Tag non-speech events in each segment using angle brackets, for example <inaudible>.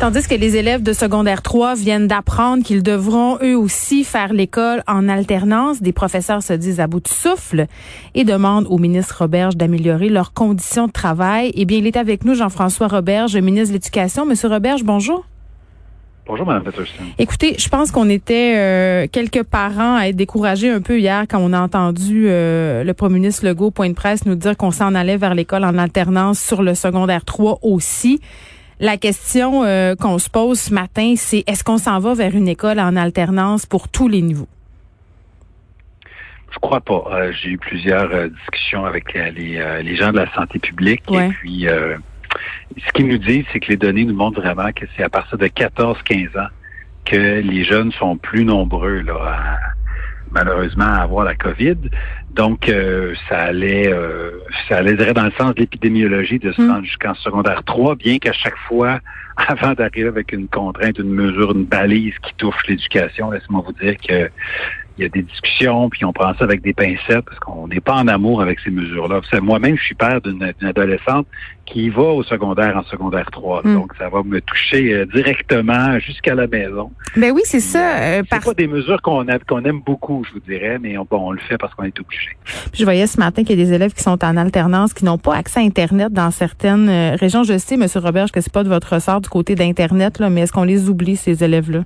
Tandis que les élèves de secondaire 3 viennent d'apprendre qu'ils devront eux aussi faire l'école en alternance. Des professeurs se disent à bout de souffle et demandent au ministre Roberge d'améliorer leurs conditions de travail. Eh bien, il est avec nous, Jean-François Roberge, ministre de l'Éducation. Monsieur Roberge, bonjour. Bonjour, Mme Peterson. Écoutez, je pense qu'on était euh, quelques parents à être découragés un peu hier quand on a entendu euh, le premier ministre Legault, point de presse, nous dire qu'on s'en allait vers l'école en alternance sur le secondaire 3 aussi. La question euh, qu'on se pose ce matin, c'est est-ce qu'on s'en va vers une école en alternance pour tous les niveaux? Je crois pas. Euh, j'ai eu plusieurs euh, discussions avec les, gens de la santé publique et puis ce qu'ils nous disent, c'est que les données nous montrent vraiment que c'est à partir de 14-15 ans que les jeunes sont plus nombreux là, malheureusement à avoir la COVID. Donc, euh, ça allait euh, ça allait dans le sens de l'épidémiologie de se hmm. rendre jusqu'en secondaire 3, bien qu'à chaque fois, <laughs> avant d'arriver avec une contrainte, une mesure, une balise qui touche l'éducation, laissez-moi vous dire que il y a des discussions, puis on prend ça avec des pincettes parce qu'on n'est pas en amour avec ces mesures-là. Moi-même, je suis père d'une adolescente qui va au secondaire en secondaire 3. Hmm. Donc, ça va me toucher euh, directement jusqu'à la maison. Ben oui, c'est ça. Euh, c'est pas des mesures qu'on qu'on aime beaucoup, je vous dirais, mais on, bon, on le fait parce qu'on est obligé. je voyais ce matin qu'il y a des élèves qui sont en alternance, qui n'ont pas accès à Internet dans certaines euh, régions. Je sais, M. Robert, que c'est pas de votre ressort du côté d'Internet, mais est-ce qu'on les oublie, ces élèves-là?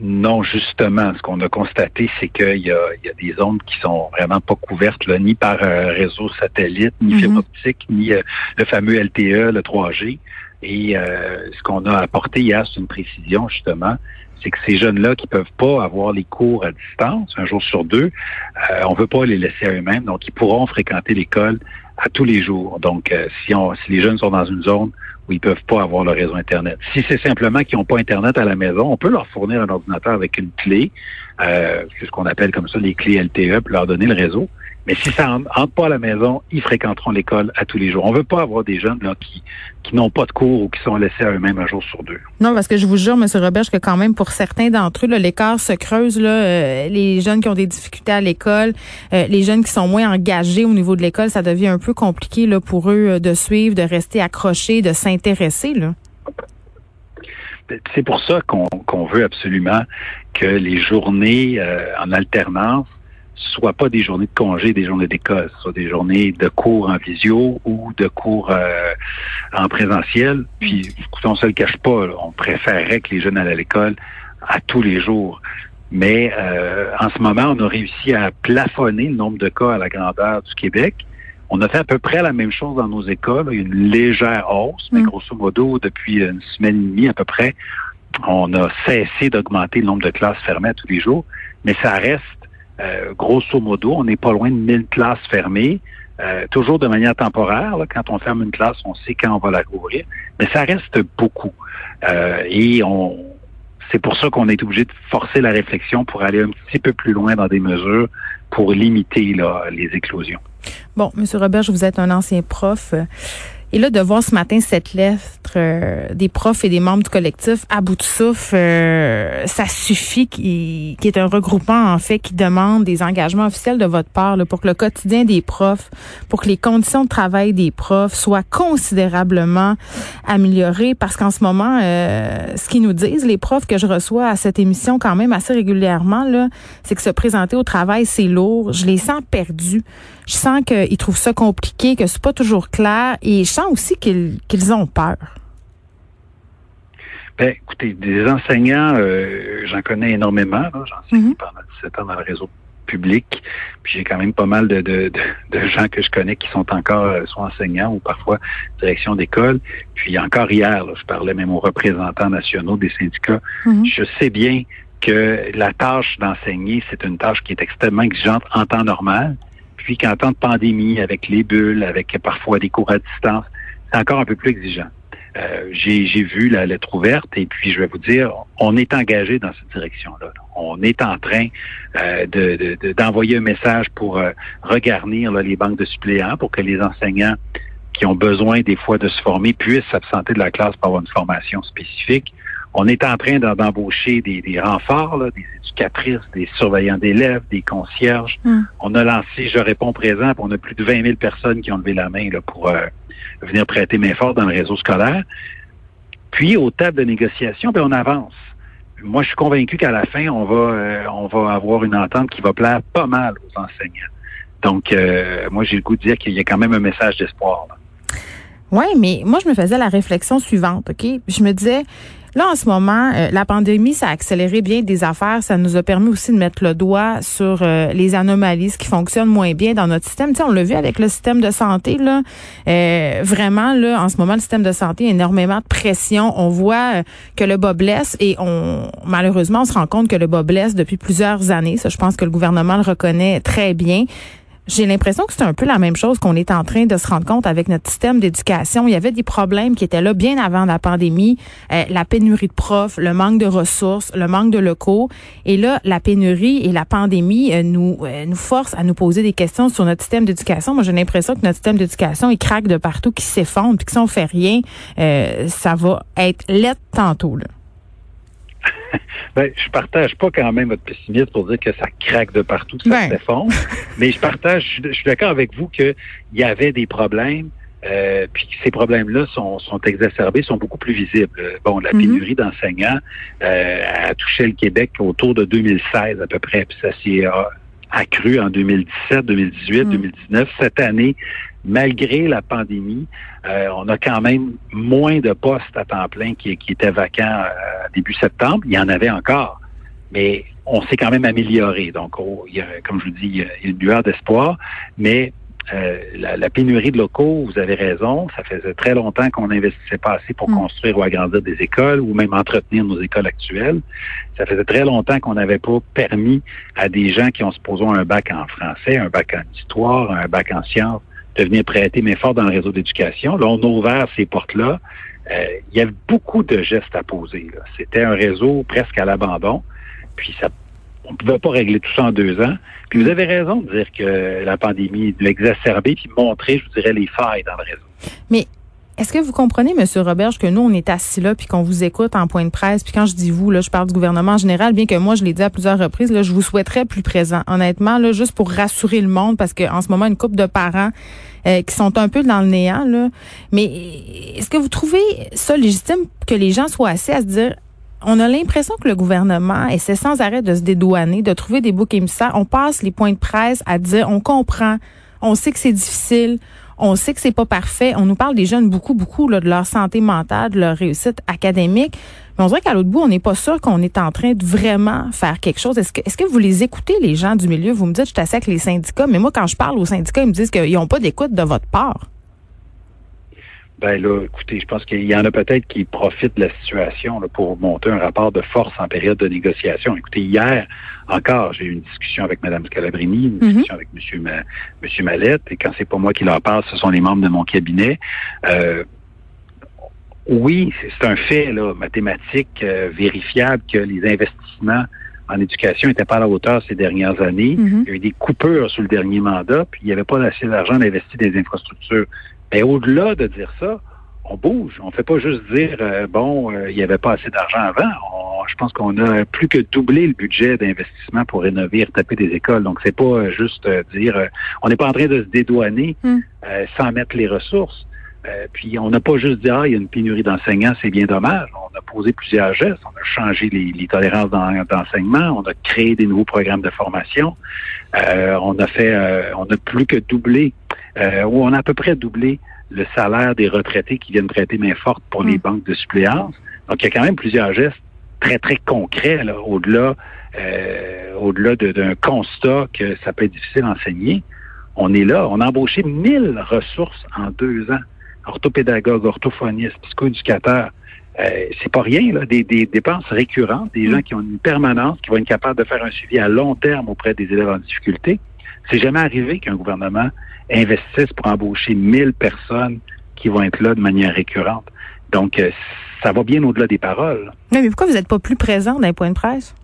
Non, justement, ce qu'on a constaté, c'est qu'il y a, des zones qui sont vraiment pas couvertes, là, ni par euh, réseau satellite, ni fibre mhm. optique, ni euh, le fameux LTE, le 3G. Et euh, ce qu'on a apporté hier, c'est une précision, justement, c'est que ces jeunes-là qui peuvent pas avoir les cours à distance, un jour sur deux, on veut pas les laisser à eux-mêmes, donc ils pourront fréquenter l'école à tous les jours. Donc, si, on, si les jeunes sont dans une zone où ils peuvent pas avoir le réseau Internet. Si c'est simplement qu'ils n'ont pas Internet à la maison, on peut leur fournir un ordinateur avec une clé, euh, ce qu'on appelle comme ça les clés LTE, pour leur donner le réseau. Mais si ça entre pas à la maison, ils fréquenteront l'école à tous les jours. On veut pas avoir des jeunes là qui qui n'ont pas de cours ou qui sont laissés à eux-mêmes un jour sur deux. Non, parce que je vous jure, M. Robert, que quand même pour certains d'entre eux, l'écart se creuse. Là, euh, les jeunes qui ont des difficultés à l'école, euh, les jeunes qui sont moins engagés au niveau de l'école, ça devient un peu compliqué là, pour eux euh, de suivre, de rester accrochés, de s'intéresser. Là. C'est pour ça qu'on veut absolument que les journées en alternance soit pas des journées de congé, des journées d'école, soit des journées de cours en visio ou de cours euh, en présentiel. Puis, écoutez, on se le cache pas, on préférerait que les jeunes aillent à l'école à tous les jours. Mais euh, en ce moment, on a réussi à plafonner le nombre de cas à la grandeur du Québec. On a fait à peu près la même chose dans nos écoles, une légère hausse, mais mm. grosso modo, depuis une semaine et demie à peu près, on a cessé d'augmenter le nombre de classes fermées tous les jours, mais ça reste euh, grosso modo, on n'est pas loin de 1000 classes fermées, euh, toujours de manière temporaire. quand on ferme une classe, on sait quand on va la rouvrir, mais ça reste beaucoup. Euh, et c'est pour ça qu'on est obligé de forcer la réflexion pour aller un petit peu plus loin dans des mesures pour limiter les éclosions. Bon, Monsieur Robert, vous êtes un ancien prof. Et là, de voir ce matin cette lettre euh, des profs et des membres du collectif à bout de souffle, euh, ça suffit qui est un regroupement, en fait, qui demande des engagements officiels de votre part pour que le quotidien des profs, pour que les conditions de travail des profs soient considérablement améliorées. Parce qu'en ce moment, euh, ce qu'ils nous disent, les profs que je reçois à cette émission quand même assez régulièrement, là, c'est que se présenter au travail, c'est lourd. Je les sens perdus. Je sens qu'ils trouvent ça compliqué, que c'est pas toujours clair. Et je sens aussi qu'ils ont peur. Ben, écoutez, des enseignants, euh, j'en connais énormément. J'en mm pendant 17 ans dans le réseau public. Puis j'ai quand même pas mal de, de, gens que je connais qui sont encore euh, soit enseignants ou parfois direction d'école. Puis encore hier, je parlais même aux représentants nationaux des syndicats. Mhm. Je sais bien que la tâche d'enseigner, c'est une tâche qui est extrêmement exigeante en temps normal puis qu'en temps de pandémie, avec les bulles, avec parfois des cours à distance, c'est encore un peu plus exigeant. Euh, j'ai vu la lettre ouverte et puis je vais vous dire, on est engagé dans cette direction-là. On est en train euh, d'envoyer un message pour euh, regarnir les banques de suppléants pour que les enseignants qui ont besoin des fois de se former puissent s'absenter de la classe pour avoir une formation spécifique. On est en train d'embaucher des, renforts, des éducatrices, des surveillants d'élèves, des concierges. Hmm. On a lancé Je réponds présent, on a plus de 20 000 personnes qui ont levé la main là, pour euh, venir prêter main forte dans le réseau scolaire. Puis, aux tables de négociation, ben, on avance. Moi, je suis convaincu qu'à la fin, on va, euh, on va avoir une entente qui va plaire pas mal aux enseignants. Donc, euh, moi, j'ai le goût de dire qu'il y a quand même un message d'espoir. Oui, mais moi, je me faisais la réflexion suivante, OK? Je me disais, Là, en ce moment, euh, la pandémie, ça a accéléré bien des affaires. Ça nous a permis aussi de mettre le doigt sur euh, les anomalies, ce qui fonctionne moins bien dans notre système. Tu sais, on l'a vu avec le système de santé. Là, euh, vraiment, là, en ce moment, le système de santé a énormément de pression. On voit que le bas blesse et on malheureusement, on se rend compte que le bas blesse depuis plusieurs années. Ça, je pense que le gouvernement le reconnaît très bien. J'ai l'impression que c'est un peu la même chose qu'on est en train de se rendre compte avec notre système d'éducation. Il y avait des problèmes qui étaient là bien avant la pandémie, euh, la pénurie de profs, le manque de ressources, le manque de locaux. Et là, la pénurie et la pandémie euh, nous euh, nous forcent à nous poser des questions sur notre système d'éducation. Moi, j'ai l'impression que notre système d'éducation il craque de partout, qui s'effondre, puis que si on fait rien, ça va être lettre tantôt. Là. Ben, je partage pas quand même votre pessimisme pour dire que ça craque de partout, que ça ben. s'effondre. <laughs> mais je partage, je, suis d'accord avec vous qu'il y avait des problèmes. Euh, puis ces problèmes-là sont, sont exacerbés, sont beaucoup plus visibles. Bon, la mhm. pénurie d'enseignants euh, a touché le Québec autour de 2016 à peu près, puis ça s'est accru en 2017, 2018, 2019. Cette année, malgré la pandémie, euh, on a quand même moins de postes à temps plein qui, étaient vacants euh, début septembre. Il y en avait encore, mais on s'est quand même amélioré. Donc, oh, il y a, comme je vous dis, il y a une lueur d'espoir, mais euh, la, pénurie de locaux, vous avez raison, ça faisait très longtemps qu'on n'investissait pas assez pour mm. construire ou agrandir des écoles ou même entretenir nos écoles actuelles. Ça faisait très longtemps qu'on n'avait pas permis à des gens qui ont supposons un bac en français, un bac en histoire, un bac en sciences, de venir prêter main dans le réseau d'éducation. Là, on a ouvert ces portes-là. Euh, il y avait beaucoup de gestes à poser. C'était un réseau presque à l'abandon. Puis ça on ne pouvait pas régler tout ça en deux ans. Puis vous avez raison de dire que la pandémie l'a exacerbé puis montrer, je dirais, les failles dans le réseau. Mais est-ce que vous comprenez, M. Roberge, que nous, on est assis là, puis qu'on vous écoute en point de presse, puis quand je dis vous, là, je parle du gouvernement en général, bien que moi, je l'ai dit à plusieurs reprises, là, je vous souhaiterais plus présent, honnêtement, là, juste pour rassurer le monde, parce qu'en ce moment, une couple de parents euh, qui sont un peu dans le néant, là. Mais est-ce que vous trouvez ça légitime que les gens soient assis à se dire, on a l'impression que le gouvernement essaie sans arrêt de se dédouaner, de trouver des boucs émissaires. On passe les points de presse à dire, on comprend, on sait que c'est difficile, on sait que c'est pas parfait. On nous parle des jeunes beaucoup, beaucoup de leur santé mentale, de leur réussite académique. Mais on dirait qu'à l'autre bout, on n'est pas sûr qu'on est en train de vraiment faire quelque chose. Est-ce que, est-ce que vous les écoutez, les gens du milieu? Vous me dites, je suis assez les syndicats, mais moi, quand je parle aux syndicats, ils me disent qu'ils n'ont pas d'écoute de votre part. Ben là, écoutez, je pense qu'il y en a peut-être qui profitent de la situation pour monter un rapport de force en période de négociation. Écoutez, hier encore, j'ai eu une discussion avec Mme Scalabrini, une mhm. discussion avec M. Monsieur, Mallette, et quand c'est pas moi qui leur parle, ce sont les membres de mon cabinet. Euh, oui, c'est un fait là, mathématique euh, vérifiable que les investissements en éducation n'étaient pas à la hauteur ces dernières années. Mhm. Il y a eu des coupures sous le dernier mandat, puis il n'y avait pas assez d'argent d'investir dans des infrastructures. Mais au-delà de dire ça, on bouge. On ne fait pas juste dire euh, bon, euh, il n'y avait pas assez d'argent avant. je pense qu'on a plus que doublé le budget d'investissement pour rénover, retaper des écoles. Donc c'est pas euh, juste dire on n'est pas en train de se dédouaner hmm. sans mettre les ressources. puis on n'a pas juste dit ah il y a une pénurie d'enseignants, c'est bien dommage. On a posé plusieurs gestes. On a changé les, tolérances d'enseignement. On a créé des nouveaux programmes de formation. on a fait, on a plus que doublé euh, où on a à peu près doublé le salaire des retraités qui viennent prêter main forte pour les hmm. banques de suppléance. Donc, il y a quand même plusieurs gestes très, très concrets, au-delà euh, au-delà d'un constat que ça peut être difficile d'enseigner. On est là. On a embauché 1000 ressources en deux ans. Orthopédagogues, orthophonistes, psychoéducateurs. Euh, c'est pas rien, là, des, des, dépenses récurrentes, des hmm. gens qui ont une permanence, qui vont être capables de faire un suivi à long terme auprès des élèves en difficulté. C'est jamais arrivé qu'un gouvernement investissent pour embaucher 1000 personnes qui vont être là de manière récurrente. Donc, euh, ça va bien au-delà des paroles. Mais, pourquoi vous n'êtes pas plus présent dans les points de presse?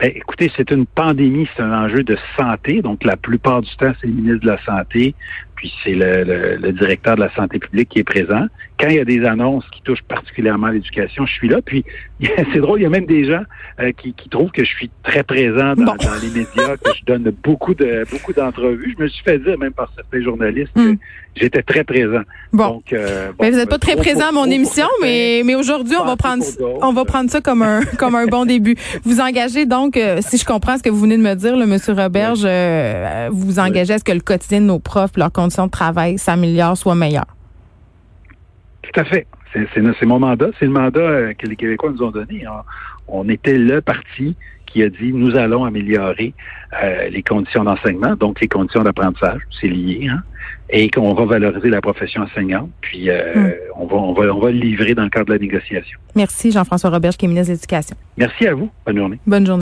Ben, écoutez, c'est une pandémie, c'est un enjeu de santé. Donc, la plupart du temps, c'est le ministre de la Santé, puis c'est le, le, directeur de la santé publique qui est présent. Quand il y a des annonces qui touchent particulièrement l'éducation, je suis là. Puis <laughs> c'est drôle, il y a même des gens euh, qui, qui, trouvent que je suis très présent dans, dans, les médias, que je donne beaucoup de beaucoup d'entrevues. Je me suis fait dire même par certains journalistes que hmm. j'étais très présent. Bon, Donc, euh, mais vous n'êtes pas très présent à mon émission, mais mais aujourd'hui on va prendre on va prendre ça comme un <laughs> comme un bon début. Vous engagez donc, euh, si je comprends ce que vous venez de me dire, le Monsieur Roberge, vous vous engagez à ce que le quotidien de nos profs, leurs conditions de travail s'améliorent, soient meilleures. Tout à fait. C'est mon mandat. C'est le mandat euh, que les Québécois nous ont donné. On, était le parti qui a dit nous allons améliorer euh, les conditions d'enseignement, donc les conditions d'apprentissage, c'est lié, hein, et qu'on va valoriser la profession enseignante, puis euh, hmm. on, va, on, va, on va le livrer dans le cadre de la négociation. Merci Jean-François Robert, qui est ministre de l'Éducation. Merci à vous. Bonne journée. Bonne journée.